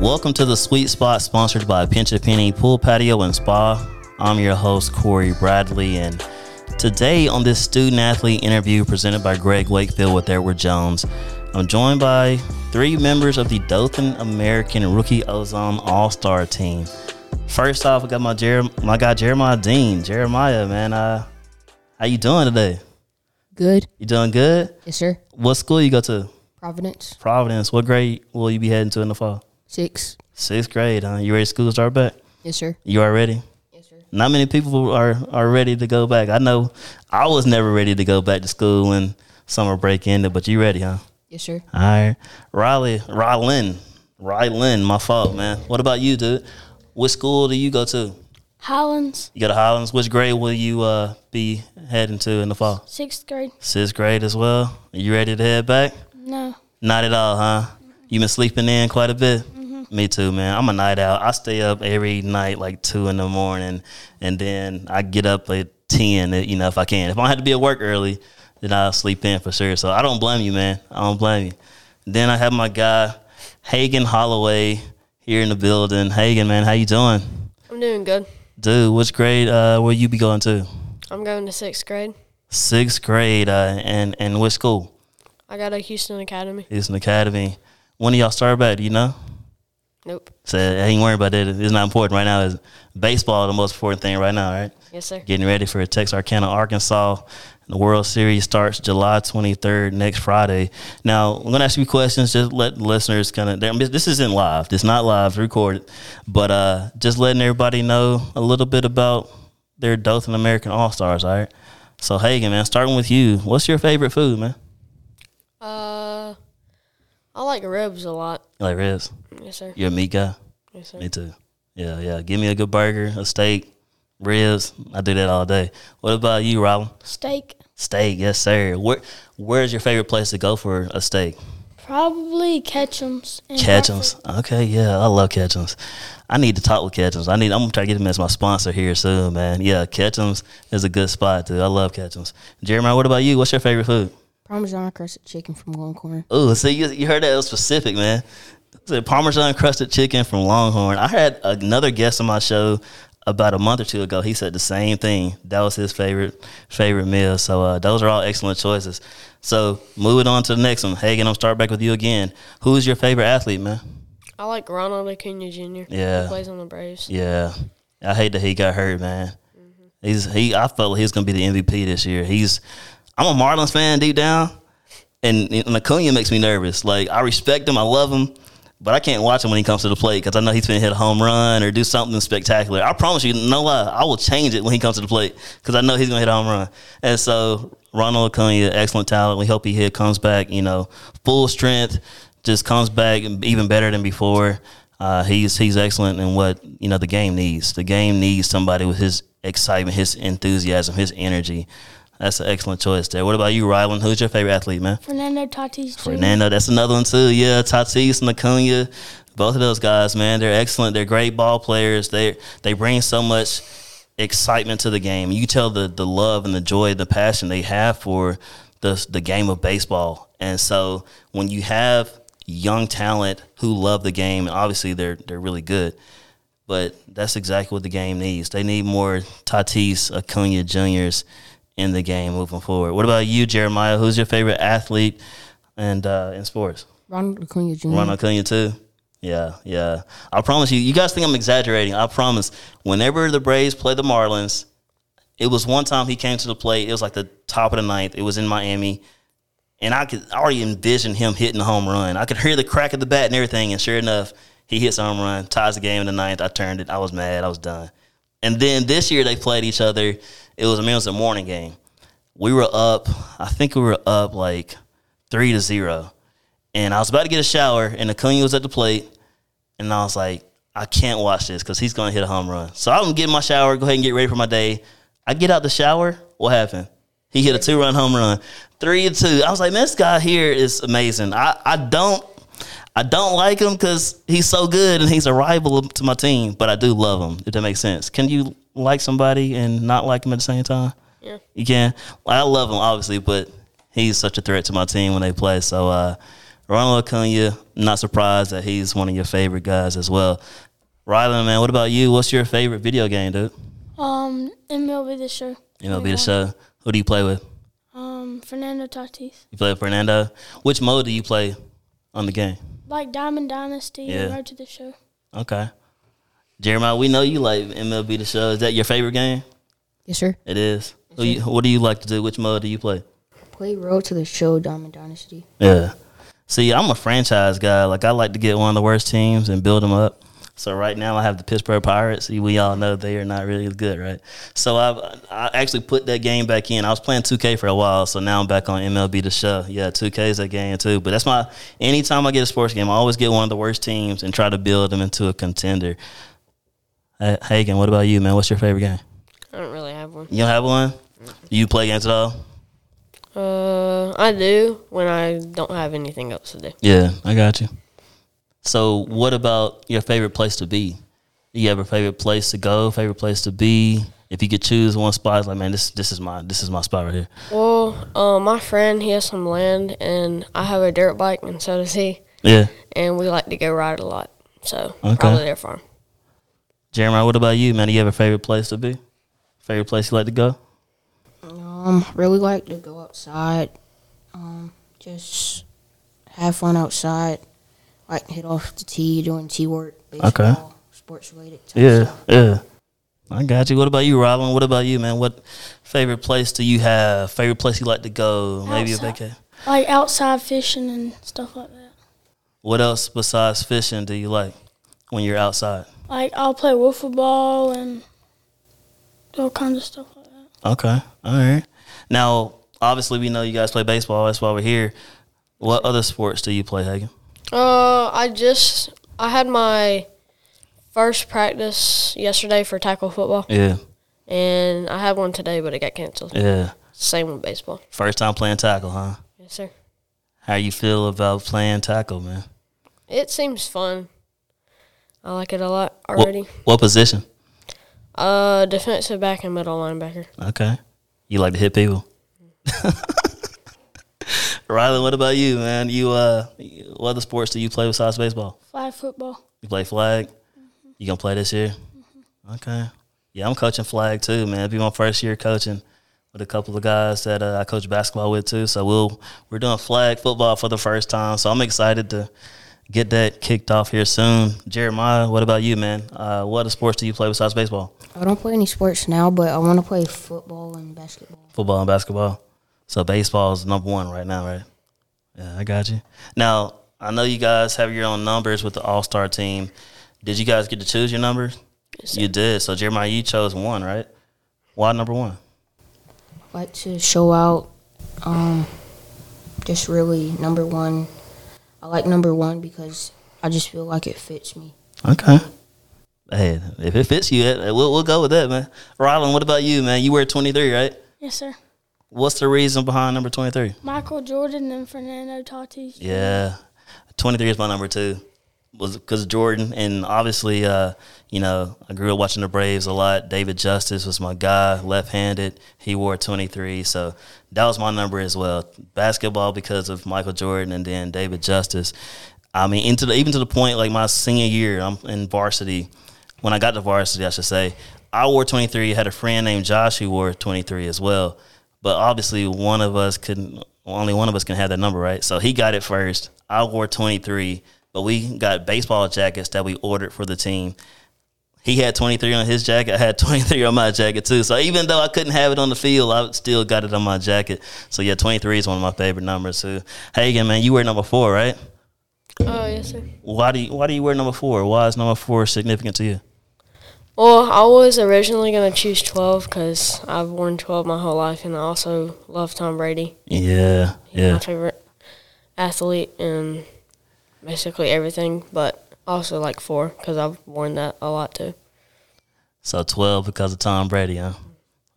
Welcome to the Sweet Spot, sponsored by Pinch a Penny Pool Patio and Spa. I'm your host, Corey Bradley, and today on this student athlete interview presented by Greg Wakefield with Edward Jones, I'm joined by three members of the Dothan American Rookie Ozone All Star team. First off, I got my Jer- my guy Jeremiah Dean. Jeremiah, man, uh, how you doing today? Good. You doing good? Yes, sir. What school you go to? Providence. Providence. What grade will you be heading to in the fall? Six. Sixth grade, huh? You ready to school start back? Yes, sir. You are ready? Yes, sir. Not many people are are ready to go back. I know I was never ready to go back to school when summer break ended, but you ready, huh? Yes, sir. All right. Riley, Rylan. Rylan, my fault, man. What about you, dude? What school do you go to? Highlands, You go to Highlands. Which grade will you uh, be heading to in the fall? sixth grade. Sixth grade as well. Are you ready to head back? No, Not at all, huh? You been sleeping in quite a bit. Me too, man. I'm a night out. I stay up every night like two in the morning, and then I get up at ten. You know, if I can. If I don't have to be at work early, then I'll sleep in for sure. So I don't blame you, man. I don't blame you. Then I have my guy Hagan Holloway here in the building. Hagan, man, how you doing, I'm doing good. dude? Which grade uh, will you be going to? I'm going to sixth grade. Sixth grade, uh, and and which school? I got a Houston Academy. Houston Academy. When do y'all start back? Do you know? Nope. So I ain't worried about that. It's not important right now. Is baseball the most important thing right now, right? Yes, sir. Getting ready for Texarkana, Arkansas. The World Series starts July 23rd, next Friday. Now, I'm going to ask you questions. Just let the listeners kind of, this isn't live. It's not live, it's recorded. But uh, just letting everybody know a little bit about their Dothan American All Stars, all right? So, Hagan, man, starting with you. What's your favorite food, man? I like ribs a lot. You like ribs? Yes, sir. You're a meat guy? Yes, sir. Me too. Yeah, yeah. Give me a good burger, a steak, ribs. I do that all day. What about you, Robin? Steak. Steak, yes, sir. Where Where's your favorite place to go for a steak? Probably Ketchum's. Ketchum's. Okay, yeah, I love Ketchum's. I need to talk with Ketchum's. I need. I'm gonna try to get them as my sponsor here soon, man. Yeah, Ketchum's is a good spot too. I love Ketchum's. Jeremiah, what about you? What's your favorite food? Parmesan crusted chicken from Longhorn. Oh, see, you, you heard that it was specific, man. It's a Parmesan crusted chicken from Longhorn. I had another guest on my show about a month or two ago. He said the same thing. That was his favorite favorite meal. So uh, those are all excellent choices. So moving on to the next one. Hagan, I'm start back with you again. Who's your favorite athlete, man? I like Ronald Acuna Jr. Yeah. He plays on the Braves. Yeah, I hate that he got hurt, man. He's he. I felt like he was gonna be the MVP this year. He's. I'm a Marlins fan deep down, and, and Acuna makes me nervous. Like I respect him, I love him, but I can't watch him when he comes to the plate because I know he's gonna hit a home run or do something spectacular. I promise you, no lie, I will change it when he comes to the plate because I know he's gonna hit a home run. And so Ronald Acuna, excellent talent. We hope he hit comes back, you know, full strength, just comes back even better than before. Uh, he's he's excellent in what you know the game needs. The game needs somebody with his excitement, his enthusiasm, his energy. That's an excellent choice there. What about you, Rylan? Who's your favorite athlete, man? Fernando Tatis Jr. Fernando, that's another one too. Yeah, Tatis and Acuna, both of those guys, man, they're excellent. They're great ball players. They they bring so much excitement to the game. You tell the the love and the joy, the passion they have for the the game of baseball. And so when you have young talent who love the game, and obviously they're they're really good. But that's exactly what the game needs. They need more Tatis, Acuna Juniors in the game moving forward. What about you, Jeremiah? Who's your favorite athlete and uh, in sports? Ronald Acuna Jr. Ronald Acuna too. Yeah, yeah. I promise you. You guys think I'm exaggerating? I promise. Whenever the Braves play the Marlins, it was one time he came to the plate. It was like the top of the ninth. It was in Miami, and I could already envision him hitting a home run. I could hear the crack of the bat and everything. And sure enough, he hits a home run, ties the game in the ninth. I turned it. I was mad. I was done. And then this year they played each other. It was I mean, it was a morning game. We were up. I think we were up like three to zero. And I was about to get a shower, and Acuna was at the plate, and I was like, I can't watch this because he's going to hit a home run. So I'm going to get my shower, go ahead and get ready for my day. I get out the shower. What happened? He hit a two run home run, three to two. I was like, man, this guy here is amazing. I, I don't. I don't like him because he's so good and he's a rival to my team, but I do love him. If that makes sense. Can you like somebody and not like him at the same time? Yeah. You can. I love him obviously, but he's such a threat to my team when they play. So uh, Ronald Acuna, not surprised that he's one of your favorite guys as well. Rylan, man, what about you? What's your favorite video game, dude? Um, MLB the show. MLB the show. Who do you play with? Um, Fernando Tatis. You play with Fernando. Which mode do you play on the game? Like Diamond Dynasty Yeah. Road to the Show. Okay. Jeremiah, we know you like MLB the show. Is that your favorite game? Yes, sir. It is. You, what do you like to do? Which mode do you play? Play Road to the Show, Diamond Dynasty. Yeah. See, I'm a franchise guy. Like I like to get one of the worst teams and build them up. So right now I have the Pittsburgh Pirates. We all know they are not really good, right? So I I actually put that game back in. I was playing 2K for a while, so now I'm back on MLB the show. Yeah, 2K is a game too. But that's my anytime I get a sports game, I always get one of the worst teams and try to build them into a contender. Hey, Hagan, what about you, man? What's your favorite game? I don't really have one. You don't have one? Do you play games at all? Uh, I do when I don't have anything else to do. Yeah, I got you. So, what about your favorite place to be? Do you have a favorite place to go? Favorite place to be? If you could choose one spot, it's like man, this this is my this is my spot right here. Well, uh, my friend he has some land, and I have a dirt bike, and so does he, Yeah, and we like to go ride a lot. So Okay. probably their farm. Jeremiah, what about you, man? Do you have a favorite place to be? Favorite place you like to go? Um, really like to go outside. Um, just have fun outside. Like hit off the tee, doing tee work, baseball, sports related. type Yeah, stuff. yeah. I got you. What about you, Robin? What about you, man? What favorite place do you have? Favorite place you like to go? Maybe a Outside. vacation. Like outside fishing and stuff like that. What else besides fishing do you like when you're outside? Like I'll play wiffle ball and all kinds of stuff like that. Okay. All right. Now, obviously, we know you guys play baseball. That's why we're here. What other sports do you play, Hagan? Uh, I just I had my first practice yesterday for tackle football, Yeah. and I had one today, but it got canceled. Yeah. Same with baseball. First time playing tackle, huh? Yes, sir. How you feel about playing tackle, man? It seems fun. I like it a lot already. what position? Uh, defensive back and middle linebacker. Okay. You like to hit people. Riley, what about you, man? You uh, what other sports do you play besides baseball? Flag football. You play flag. You gonna play this year? Okay. Yeah, I'm coaching flag too, man. It'll be my first year coaching with a couple of guys that uh, I coach basketball with too. So we'll we're doing flag football for the first time. So I'm excited to get that kicked off here soon. Jeremiah, what about you, man? Uh, what other sports do you play besides baseball? I don't play any sports now, but I want to play football and basketball. Football and basketball. So baseball is number one right now, right? Yeah, I got you. Now I know you guys have your own numbers with the All Star team. Did you guys get to choose your numbers? Yes. You did. So Jeremiah, you chose one, right? Why number one? I like to show out. Um, just really number one. I like number one because I just feel like it fits me. Okay. Hey, if it fits you, eh, we'll we'll go with that, man. Rylan, what about you, man? You wear twenty three, right? Yes, sir. What's the reason behind number twenty three? Michael Jordan and Fernando Tatis. Yeah, twenty three is my number two. Was because Jordan and obviously, uh, you know, I grew up watching the Braves a lot. David Justice was my guy, left handed. He wore twenty three, so that was my number as well. Basketball because of Michael Jordan and then David Justice. I mean, into the even to the point like my senior year, I'm in varsity. When I got to varsity, I should say, I wore 23. I had a friend named Josh who wore 23 as well. But obviously, one of us couldn't. Only one of us can have that number, right? So he got it first. I wore 23, but we got baseball jackets that we ordered for the team. He had 23 on his jacket. I had 23 on my jacket too. So even though I couldn't have it on the field, I still got it on my jacket. So yeah, 23 is one of my favorite numbers too. Hagan, man, you wear number four, right? Oh, yes, sir. Why do you, why do you wear number four? Why is number four significant to you? Well, I was originally going to choose 12 because I've worn 12 my whole life, and I also love Tom Brady. Yeah, He's yeah. my favorite athlete and basically everything, but also like four because I've worn that a lot too. So 12 because of Tom Brady, huh?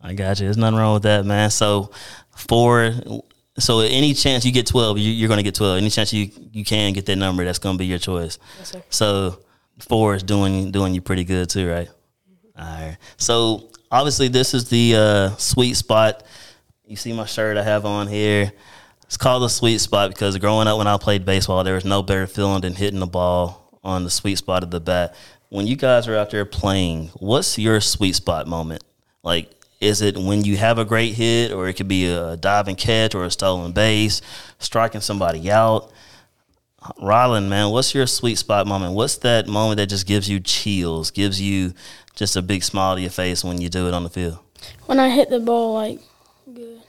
I got you. There's nothing wrong with that, man. So four. So any chance you get 12, you, you're going to get 12. Any chance you you can get that number, that's going to be your choice. Yes, sir. So four is doing doing you pretty good too, right? All right. So obviously this is the uh, sweet spot. You see my shirt I have on here. It's called the sweet spot because growing up when I played baseball, there was no better feeling than hitting the ball on the sweet spot of the bat. When you guys are out there playing, what's your sweet spot moment? Like, is it when you have a great hit, or it could be a diving catch or a stolen base, striking somebody out? Rylan, man, what's your sweet spot moment? What's that moment that just gives you chills, gives you just a big smile to your face when you do it on the field? When I hit the ball, like.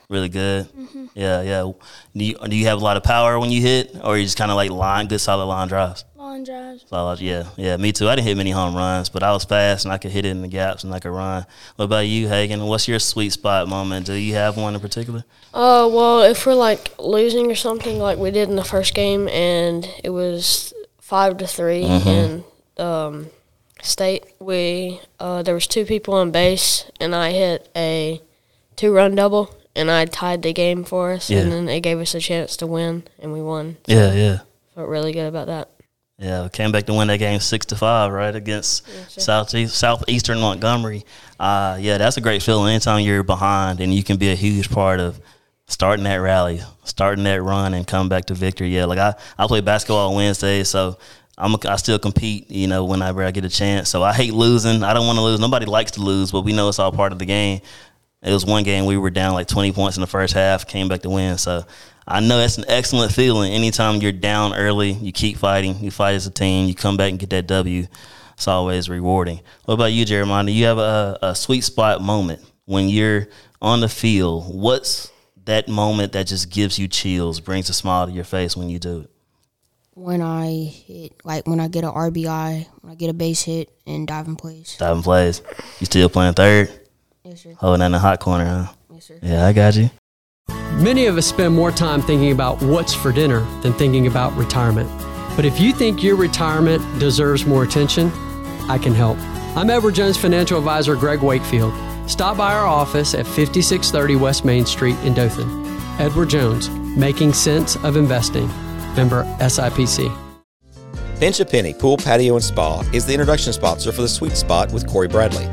Really good. Mm-hmm. Yeah, yeah. Do you, do you have a lot of power when you hit, or you just kind of like line, good solid line drives? Line drives. Solid, yeah, yeah. Me too. I didn't hit many home runs, but I was fast and I could hit it in the gaps and I could run. What about you, Hagan? What's your sweet spot moment? Do you have one in particular? Uh, well, if we're like losing or something, like we did in the first game, and it was five to 3 Mhm. in um, state, we uh, there was two people on base, and I hit a two run double, and I tied the game for us, Yeah. and then it gave us a chance to win, and we won. Yeah, yeah. Felt really good about that. Yeah, we came back to win that game six to five, right against sir. Southeast Southeastern Montgomery. Uh, yeah, that's a great feeling. Anytime you're behind and you can be a huge part of starting that rally, starting that run, and come back to victory. Yeah, like I, I play basketball on Wednesdays, so I'm a, I still compete. You know, whenever I get a chance. So I hate losing. I don't want to lose. Nobody likes to lose, but we know it's all part of the game. It was one game we were down like 20 points in the first half, came back to win. So I know that's an excellent feeling. Anytime you're down early, you keep fighting, you fight as a team, you come back and get that W. It's always rewarding. What about you, Jeremiah? Do you have a, a sweet spot moment when you're on the field? What's that moment that just gives you chills, brings a smile to your face when you do it? When I hit, like when I get an RBI, when I get a base hit and diving plays. Diving plays. You still playing third? Yes, sir. Oh, Holding in the hot corner, huh? Yes, sir. Yeah, I got you. Many of us spend more time thinking about what's for dinner than thinking about retirement. But if you think your retirement deserves more attention, I can help. I'm Edward Jones financial advisor Greg Wakefield. Stop by our office at 5630 West Main Street in Dothan. Edward Jones, making sense of investing. Member SIPC. Pinch a Penny Pool, Patio, and Spa is the introduction sponsor for the Sweet Spot with Corey Bradley.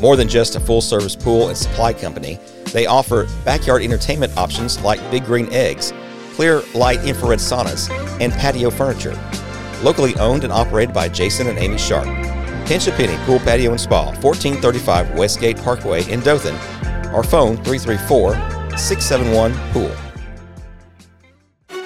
More than just a full service pool and supply company, they offer backyard entertainment options like Big Green Eggs, clear light infrared saunas, and patio furniture. Locally owned and operated by Jason and Amy Sharp. Pinch a Penny Pool, Patio, and Spa, 1435 Westgate Parkway in Dothan, or phone 334 671 Pool.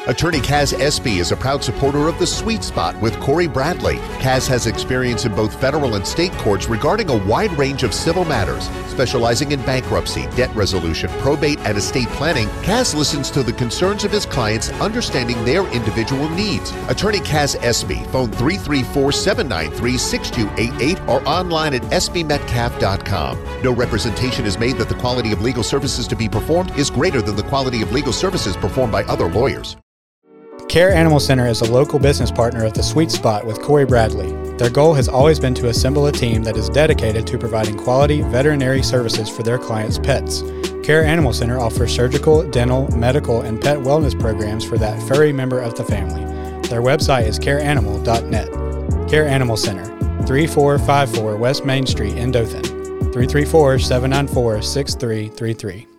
Attorney Kaz Espy is a proud supporter of the Sweet Spot with Corey Bradley. Kaz has experience in both federal and state courts regarding a wide range of civil matters. Specializing in bankruptcy, debt resolution, probate, and estate planning, Kaz listens to the concerns of his clients, understanding their individual needs. Attorney Kaz Espy, phone 334 793 6288 or online at espymetcalf.com. No representation is made that the quality of legal services to be performed is greater than the quality of legal services performed by other lawyers. Care Animal Center is a local business partner of the Sweet Spot with Corey Bradley. Their goal has always been to assemble a team that is dedicated to providing quality veterinary services for their clients' pets. Care Animal Center offers surgical, dental, medical, and pet wellness programs for that furry member of the family. Their website is careanimal.net. Care Animal Center, 3454 West Main Street in Dothan. 334 794 6333.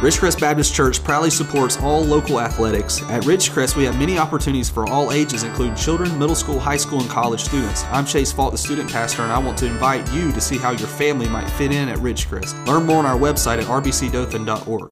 Ridgecrest Baptist Church proudly supports all local athletics. At Ridgecrest, we have many opportunities for all ages, including children, middle school, high school, and college students. I'm Chase Fault, the student pastor, and I want to invite you to see how your family might fit in at Ridgecrest. Learn more on our website at rbcdothan.org.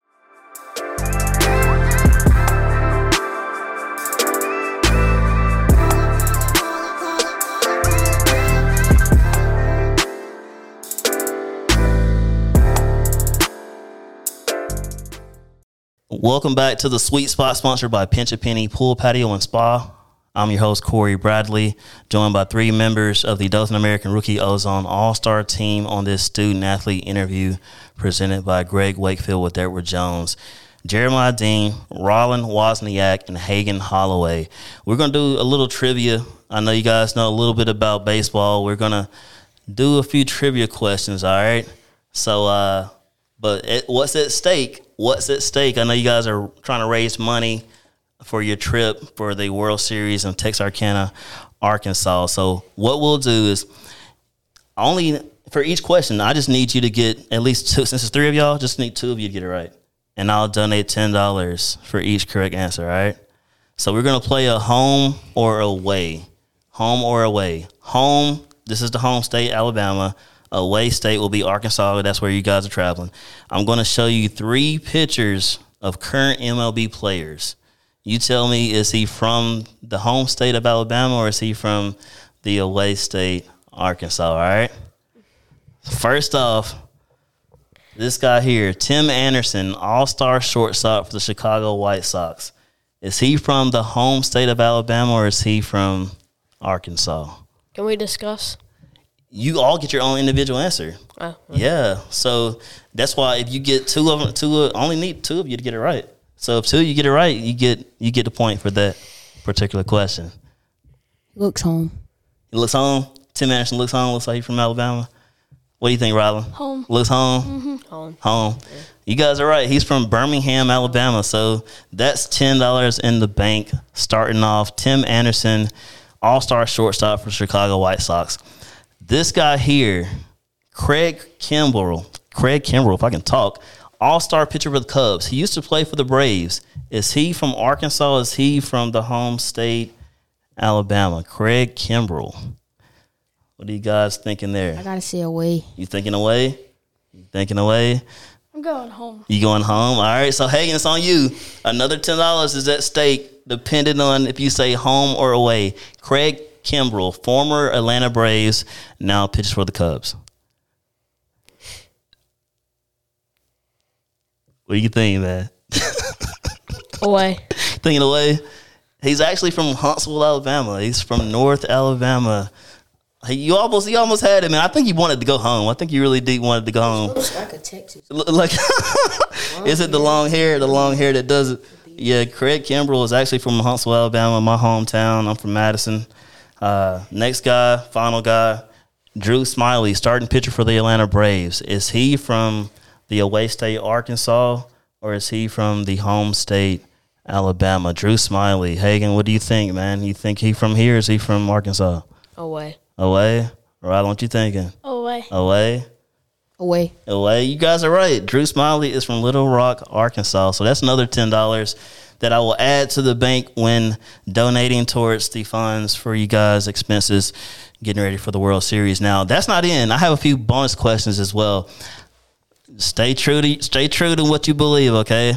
Welcome back to the Sweet Spot, sponsored by Pinch a Penny Pool Patio and Spa. I'm your host Corey Bradley, joined by three members of the Dothan American Rookie Ozone All Star Team on this student athlete interview presented by Greg Wakefield with Edward Jones. Jeremiah Dean, Rylan Wozniak, and Hagan Holloway. We're going to do a little trivia. I know you guys know a little bit about baseball. We're going to do a few trivia questions, all right? So, uh, but it, what's at stake? What's at stake? I know you guys are trying to raise money for your trip for the World Series in Texarkana, Arkansas. So, what we'll do is only for each question, I just need you to get at least two. Since it's three of y'all, just need two of you to get it right. and I'll donate ten dollars for each correct answer. Right. So we're gonna play a home or away, home or away. Home. This is the home state, Alabama. Away state will be Arkansas. That's where you guys are traveling. I'm gonna show you three pictures of current MLB players. You tell me, is he from the home state of Alabama or is he from the away state, Arkansas? All right. First off, this guy here, Tim Anderson, all star shortstop for the Chicago White Sox. Is he from the home state of Alabama or is he from Arkansas? Can we discuss? You all get your own individual answer. Oh, Yeah, so that's why if you get two of them, two of, only need two of you to get it right. So if two you get it right, you get you get the point for that particular question. Looks home. He looks home. Tim Anderson looks home. Looks like he's from Alabama. What do you think, Rylan? Home. Looks home. Mm-hmm. home. Home. You guys are right. He's from Birmingham, Alabama. So that's ten dollars in the bank. Starting off, Tim Anderson, All Star shortstop for Chicago White Sox. This guy here, Craig Kimbrel. Craig Kimbrel, if I can talk, All Star pitcher for the Cubs. He used to play for the Braves. Is he from Arkansas? Is he from the home state, Alabama? Craig Kimbrel. What are you guys thinking there? I gotta say away. You thinking away? You thinking away? I'm going home. You going home? All right. So Hagan, it's on you. Another ten dollars is at stake, depending on if you say home or away. Craig Kimbrel, former Atlanta Braves, now pitches for the Cubs. What do you think, man? Away. Thinking away. He's actually from Huntsville, Alabama. He's from North Alabama. He, you almost, you almost had it, man. I think you wanted to go home. I think you really did wanted to go home. Looks like a Texas. Like is it the long hair the long hair that does it yeah craig kimbrel is actually from huntsville alabama my hometown i'm from madison uh, next guy final guy drew smyly starting pitcher for the atlanta braves is he from the away state arkansas or is he from the home state alabama drew smyly hagan what do you think man you think he from here is he from arkansas Away. away right what you thinking Away. away Away. away. You guys are right. Drew Smyly is from Little Rock, Arkansas. So that's another ten dollars that I will add to the bank when donating towards the funds for you guys' expenses getting ready for the World Series. Now that's not in. I have a few bonus questions as well. Stay true to stay true to what you believe, okay?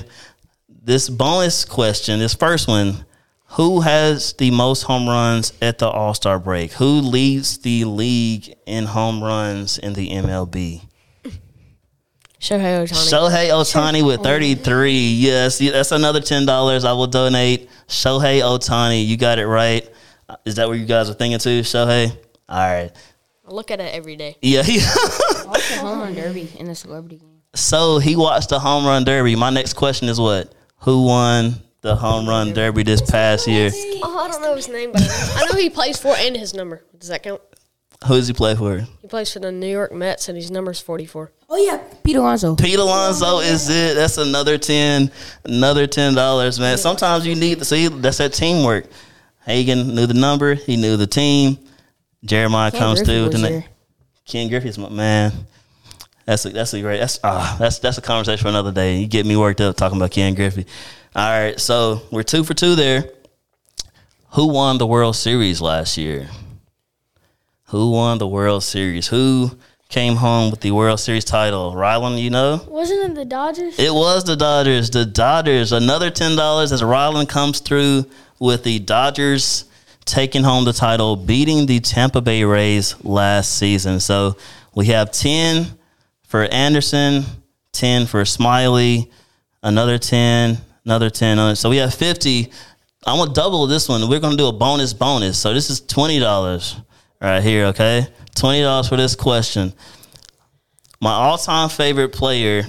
This bonus question, this first one, who has the most home runs at the All Star break? Who leads the league in home runs in the MLB? Shohei Ohtani. Shohei Ohtani with 33. Yes, that's another $10 I will donate. Shohei Ohtani, you got it right. Is that what you guys are thinking too, Shohei? All right. I look at it every day. Yeah, he, Watch the home run derby in the celebrity game. so he watched the home run derby. My next question is what? Who won the home run derby this past year? Oh, I don't know his name, but I know he plays for and his number. Does that count? Who does he play for? He plays for the New York Mets, and his number's 44. Oh yeah, Pete Alonso. Pete Alonso is it. That's another 10 another $10, man. Sometimes you need to see that's that teamwork. Hagan knew the number, he knew the team. Jeremiah Ken comes Griffey through with the was. Ken Griffey's my man. That's a, that's a great that's ah that's that's a conversation for another day. You get me worked up talking about Ken Griffey. All right, so we're two for two there. Who won the World Series last year? Who won the World Series? Who came home with the World Series title? Rylan, you know? Wasn't it the Dodgers? It was the Dodgers. The Dodgers, another ten dollars as Rylan comes through with the Dodgers taking home the title, beating the Tampa Bay Rays last season. So we have ten for Anderson, ten for Smyly, another ten, another ten. on it. So we have fifty. I'm gonna double this one. We're gonna do a bonus bonus. So this is twenty dollars right here. Okay, twenty dollars for this question. My all-time favorite player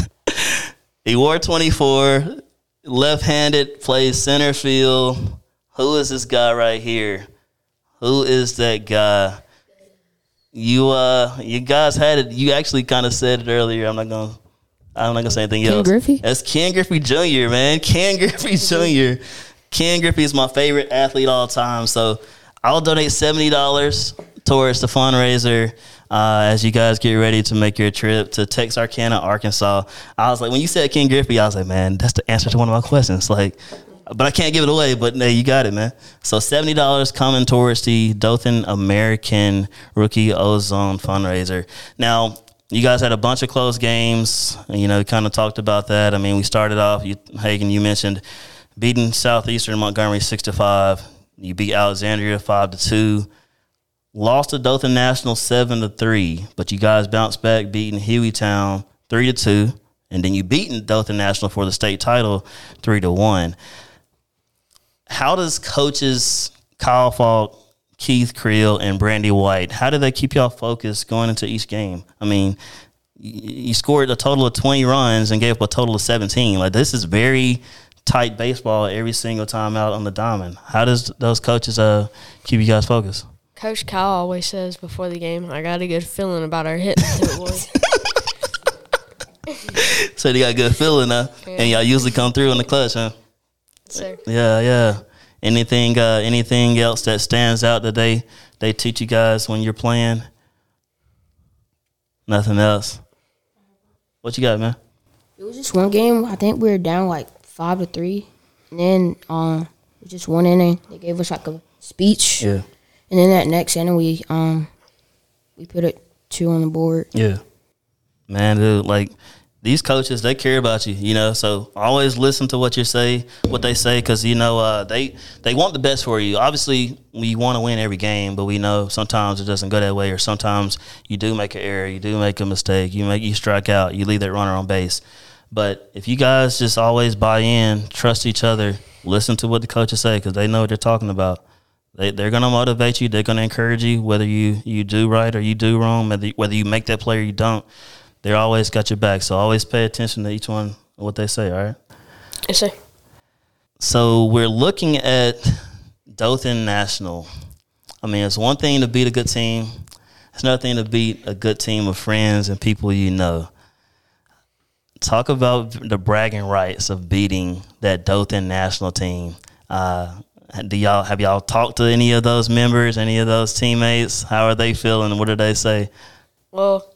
he wore 24, left handed, plays center field. Who is this guy right here? Who is that guy? You uh you guys had it you actually kind of said it earlier. I'm not gonna I'm not gonna say anything Ken else. Griffey? That's Ken Griffey Jr., man. Ken Griffey Jr. Ken Griffey is my favorite athlete all time. So I'll donate seventy dollars towards the fundraiser uh, as you guys get ready to make your trip to Texarkana, Arkansas. I was like, when you said Ken Griffey, I was like, man, that's the answer to one of my questions. Like, but I can't give it away. But hey, you got it, man. So seventy dollars coming towards the Dothan American Rookie Ozone fundraiser. Now, you guys had a bunch of close games. You know, kind of talked about that. I mean, we started off. You, Hagan, you mentioned beating Southeastern Montgomery six to five. You beat Alexandria five to two. Lost to Dothan National seven to three, but you guys bounced back, beating Hueytown three to two, and then you beaten Dothan National for the state title three to one. How does coaches Kyle Falk, Keith Creel, and Brandy White, how do they keep y'all focused going into each game? I mean, you scored a total of 20 runs and gave up a total of 17. Like this is very tight baseball every single time out on the diamond. How does those coaches uh keep you guys focused? Coach Kyle always says before the game, "I got a good feeling about our hitting, so they got a good feeling, huh? Yeah. And y'all usually come through in the clutch, huh? Sir. Yeah, yeah. Anything, uh, anything else that stands out that they they teach you guys when you're playing? Nothing else. What you got, man? It was just one game. I think we were down like five to three, and then um, just one inning. They gave us like a speech. Yeah. And then that next inning, we um, we put it two on the board. Yeah. Man, dude, like these coaches they care about you you know so always listen to what you say what they say because you know uh, they they want the best for you obviously we want to win every game but we know sometimes it doesn't go that way or sometimes you do make an error you do make a mistake you make you strike out you leave that runner on base but if you guys just always buy in trust each other listen to what the coaches say because they know what they're talking about they, they're going to motivate you they're going to encourage you whether you you do right or you do wrong whether, whether you make that play or you don't They're always got your back. So always pay attention to each one, what they say, all right? Yes, sir. So we're looking at Dothan National. I mean, it's one thing to beat a good team. It's another thing to beat a good team of friends and people you know. Talk about the bragging rights of beating that Dothan National team. Uh, do y'all have y'all talked to any of those members, any of those teammates? How are they feeling? What do they say? Well,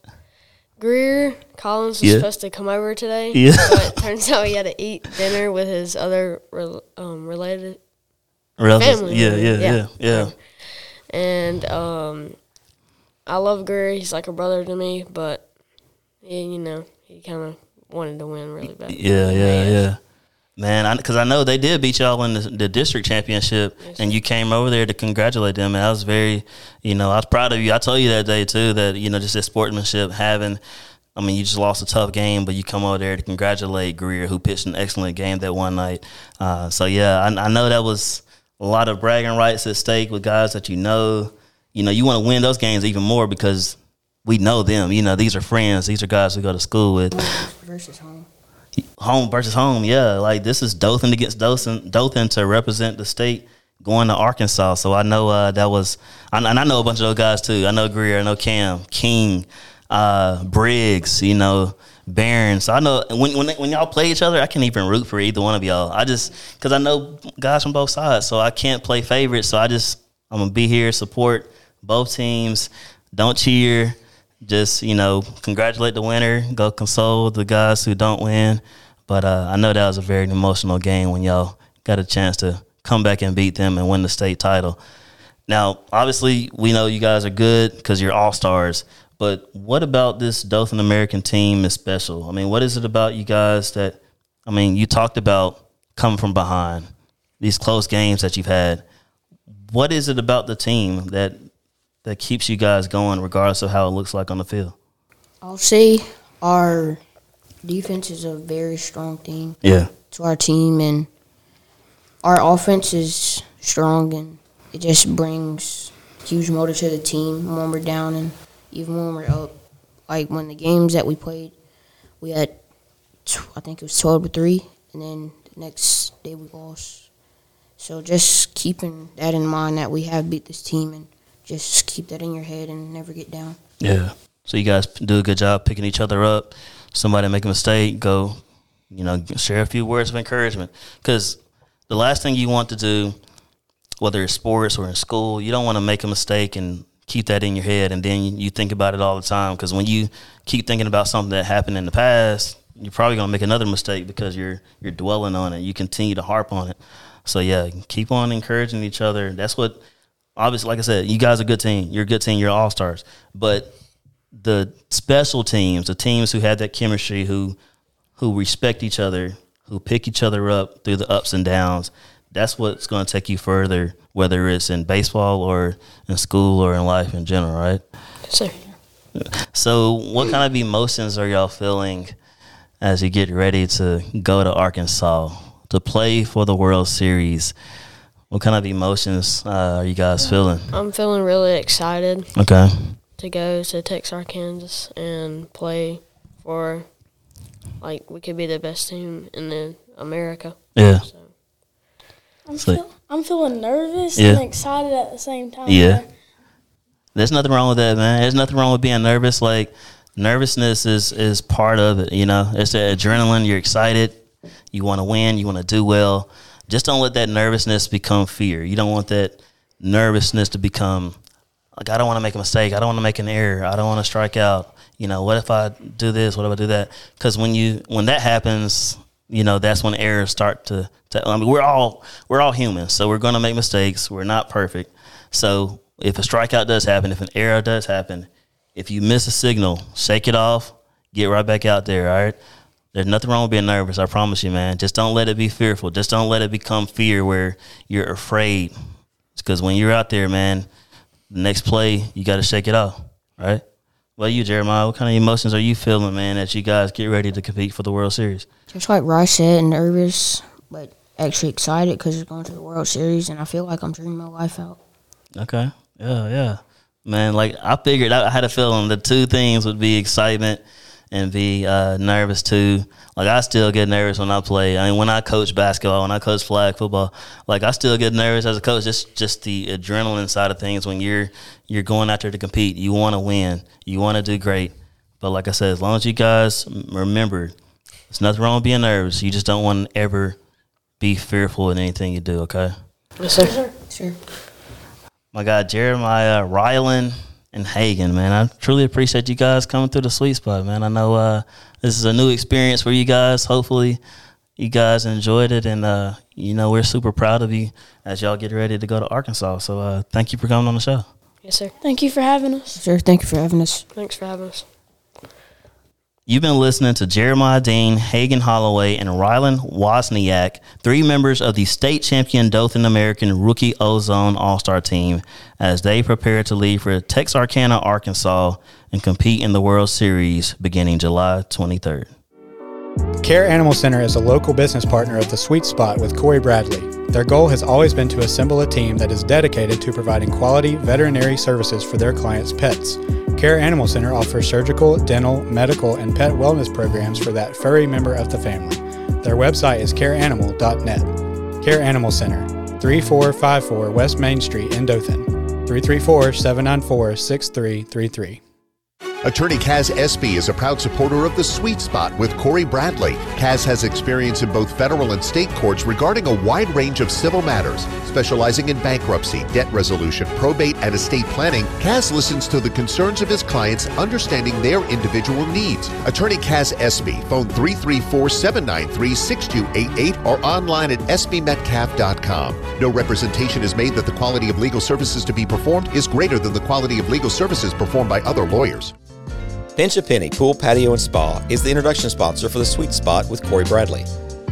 Greer Collins was yeah. supposed to come over today. Yeah. But turns out he had to eat dinner with his other um, related Relatives. family. Yeah, yeah, yeah, yeah, yeah. And um, I love Greer. He's like a brother to me, but he, you know, he kind of wanted to win really bad. Yeah, yeah, yeah. Man, because I, I, know they did beat y'all in the, the district championship, yes. and you came over there to congratulate them. And I was very, you know, I was proud of you. I told you that day too that you know just that sportsmanship, having. I mean, you just lost a tough game, but you come over there to congratulate Greer, who pitched an excellent game that one night. Uh, so yeah, I, I know that was a lot of bragging rights at stake with guys that you know. You know, you want to win those games even more because we know them. You know, these are friends. These are guys we go to school with. Versus home home versus home. Yeah, like this is Dothan against Dothan, Dothan to represent the state going to Arkansas. So I know uh, that was, and I know a bunch of those guys too. I know Greer, I know Cam, King, uh, Briggs, you know, Barron. So I know when when when y'all play each other, I can't even root for either one of y'all. I just because I know guys from both sides, so I can't play favorites. So I just I'm gonna be here, support both teams. Don't cheer just you know congratulate the winner, go console the guys who don't win. But uh, I know that was a very emotional game when y'all got a chance to come back and beat them and win the state title. Now, obviously, we know you guys are good because you're all stars. But what about this Dothan American team is special? I mean, what is it about you guys that? I mean, you talked about coming from behind these close games that you've had. What is it about the team that that keeps you guys going, regardless of how it looks like on the field? I'll say our defense is a very strong thing. Yeah. To our team, and our offense is strong, and it just brings huge motor to the team when we're down and even when we're up. Like when the games that we played, we had, I think it was twelve to three, and then the next day we lost. So just keeping that in mind that we have beat this team and just keep that in your head and never get down. Yeah. So you guys do a good job picking each other up. Somebody make a mistake, go, you know, share a few words of encouragement. Because the last thing you want to do, whether it's sports or in school, you don't want to make a mistake and keep that in your head, and then you think about it all the time. Because when you keep thinking about something that happened in the past, you're probably gonna make another mistake because you're you're dwelling on it. You continue to harp on it. So yeah, keep on encouraging each other. That's what obviously, like I said, you guys are a good team. You're a good team. You're all stars. But the special teams, the teams who have that chemistry, who who respect each other, who pick each other up through the ups and downs, that's what's going to take you further, whether it's in baseball or in school or in life in general, right? Sir. So, what kind of emotions are y'all feeling as you get ready to go to Arkansas to play for the World Series? What kind of emotions uh, are you guys feeling? I'm feeling really excited. Okay. To go to Texas, Texarkana and play for, like, we could be the best team in the America. Yeah. So. I'm, feel, I'm feeling nervous Yeah. and excited at the same time. Yeah. There's nothing wrong with that, man. There's nothing wrong with being nervous. Like nervousness is is part of it. You know, it's the adrenaline. You're excited. You want to win. You want to do well. Just don't let that nervousness become fear. You don't want that nervousness to become like I don't want to make a mistake. I don't want to make an error. I don't want to strike out. You know, what if I do this? What if I do that? Because when you when that happens, you know that's when errors start to, to. I mean, we're all we're all human, so we're going to make mistakes. We're not perfect. So if a strikeout does happen, if an error does happen, if you miss a signal, shake it off, get right back out there. All right. There's nothing wrong with being nervous. I promise you, man. Just don't let it be fearful. Just don't let it become fear where you're afraid. Because when you're out there, man, the next play you got to shake it off. Right. Well, you, Jeremiah, what kind of emotions are you feeling, man, as you guys get ready to compete for the World Series? Just like Rice said, nervous, but actually excited because it's going to the World Series, and I feel like I'm dreaming my life out. Okay. Yeah, yeah. Man, like I figured I had a feeling the two things would be excitement and be uh, nervous too. Like I still get nervous when I play. I mean, when I coach basketball, when I coach flag football, like I still get nervous as a coach. Just just the adrenaline side of things when you're you're going out there to compete. You want to win. You want to do great. But like I said, as long as you guys remember, there's nothing wrong with being nervous. You just don't want to ever be fearful in anything you do. Okay. Yes, sir. Sure. My God, Jeremiah, Rylan, and Hagan, man. I truly appreciate you guys coming through the sweet spot, man. I know uh, this is a new experience for you guys. Hopefully, you guys enjoyed it, and uh, you know we're super proud of you as y'all get ready to go to Arkansas. So, uh, thank you for coming on the show. Yes, sir. Thank you for having us. Sir, thank you for having us. Thanks for having us. You've been listening to Jeremiah Dean, Hagan Holloway, and Rylan Wozniak, three members of the state champion Dothan American Rookie Ozone All Star team, as they prepare to leave for Texarkana, Arkansas, and compete in the World Series beginning July 23rd. Care Animal Center is a local business partner of the Sweet Spot with Corey Bradley. Their goal has always been to assemble a team that is dedicated to providing quality veterinary services for their clients' pets. Care Animal Center offers surgical, dental, medical, and pet wellness programs for that furry member of the family. Their website is careanimal.net. Care Animal Center, 3454 West Main Street in Dothan. 334 794 6333. Attorney Kaz Espy is a proud supporter of the Sweet Spot with Corey Bradley. Kaz has experience in both federal and state courts regarding a wide range of civil matters. Specializing in bankruptcy, debt resolution, probate, and estate planning, Kaz listens to the concerns of his clients, understanding their individual needs. Attorney Kaz Espy, phone 334 793 6288 or online at espymetcalf.com. No representation is made that the quality of legal services to be performed is greater than the quality of legal services performed by other lawyers. Pinch a Penny Pool, Patio, and Spa is the introduction sponsor for the Sweet Spot with Corey Bradley.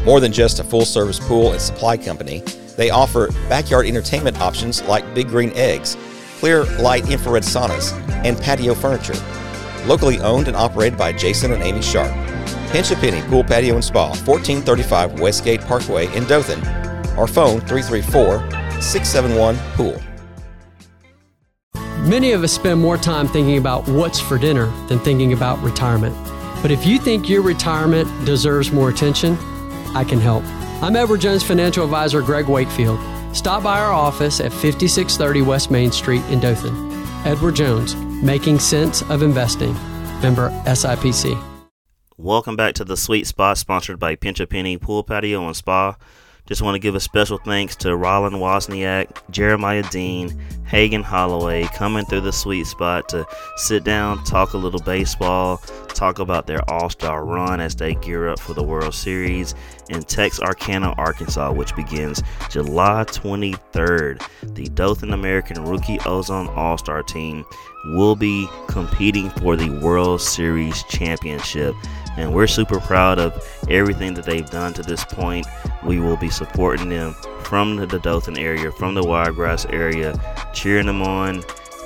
More than just a full service pool and supply company, they offer backyard entertainment options like Big Green Eggs, clear light infrared saunas, and patio furniture. Locally owned and operated by Jason and Amy Sharp. Pinch a Penny Pool, Patio, and Spa, 1435 Westgate Parkway in Dothan, or phone 334 671 Pool. Many of us spend more time thinking about what's for dinner than thinking about retirement. But if you think your retirement deserves more attention, I can help. I'm Edward Jones financial advisor Greg Wakefield. Stop by our office at 5630 West Main Street in Dothan. Edward Jones, making sense of investing. Member SIPC. Welcome back to the Sweet Spot, sponsored by Pinch a Penny Pool Patio and Spa. Just want to give a special thanks to Roland Wozniak, Jeremiah Dean, Hagan Holloway coming through the sweet spot to sit down, talk a little baseball, talk about their All Star run as they gear up for the World Series in Texarkana, Arkansas, which begins July 23rd. The Dothan American Rookie Ozone All Star team will be competing for the World Series championship and we're super proud of everything that they've done to this point. We will be supporting them from the Dothan area, from the Wiregrass area, cheering them on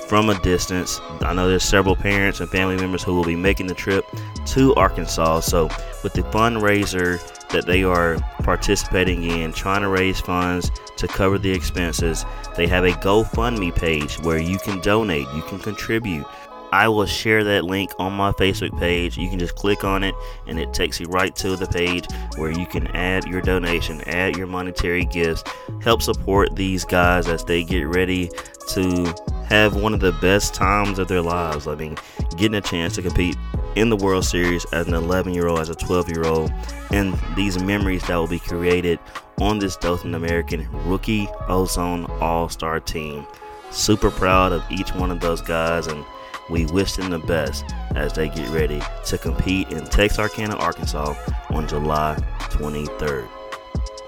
from a distance. I know there's several parents and family members who will be making the trip to Arkansas. So, with the fundraiser that they are participating in, trying to raise funds to cover the expenses, they have a GoFundMe page where you can donate, you can contribute. I will share that link on my Facebook page. You can just click on it and it takes you right to the page where you can add your donation, add your monetary gifts, help support these guys as they get ready to have one of the best times of their lives. I mean, getting a chance to compete in the World Series as an 11 year old, as a 12 year old, and these memories that will be created on this Dothan American Rookie Ozone All Star team. Super proud of each one of those guys and we wish them the best as they get ready to compete in Texarkana, Arkansas on July 23rd.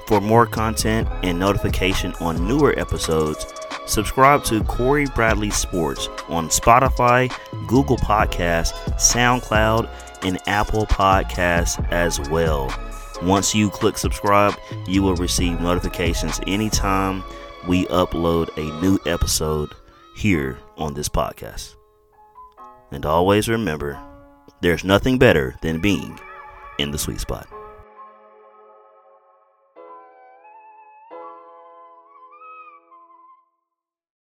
For more content and notification on newer episodes, subscribe to Corey Bradley Sports on Spotify, Google Podcasts, SoundCloud, and Apple Podcasts as well. Once you click subscribe, you will receive notifications anytime we upload a new episode here on this podcast. And always remember, there's nothing better than being in the sweet spot.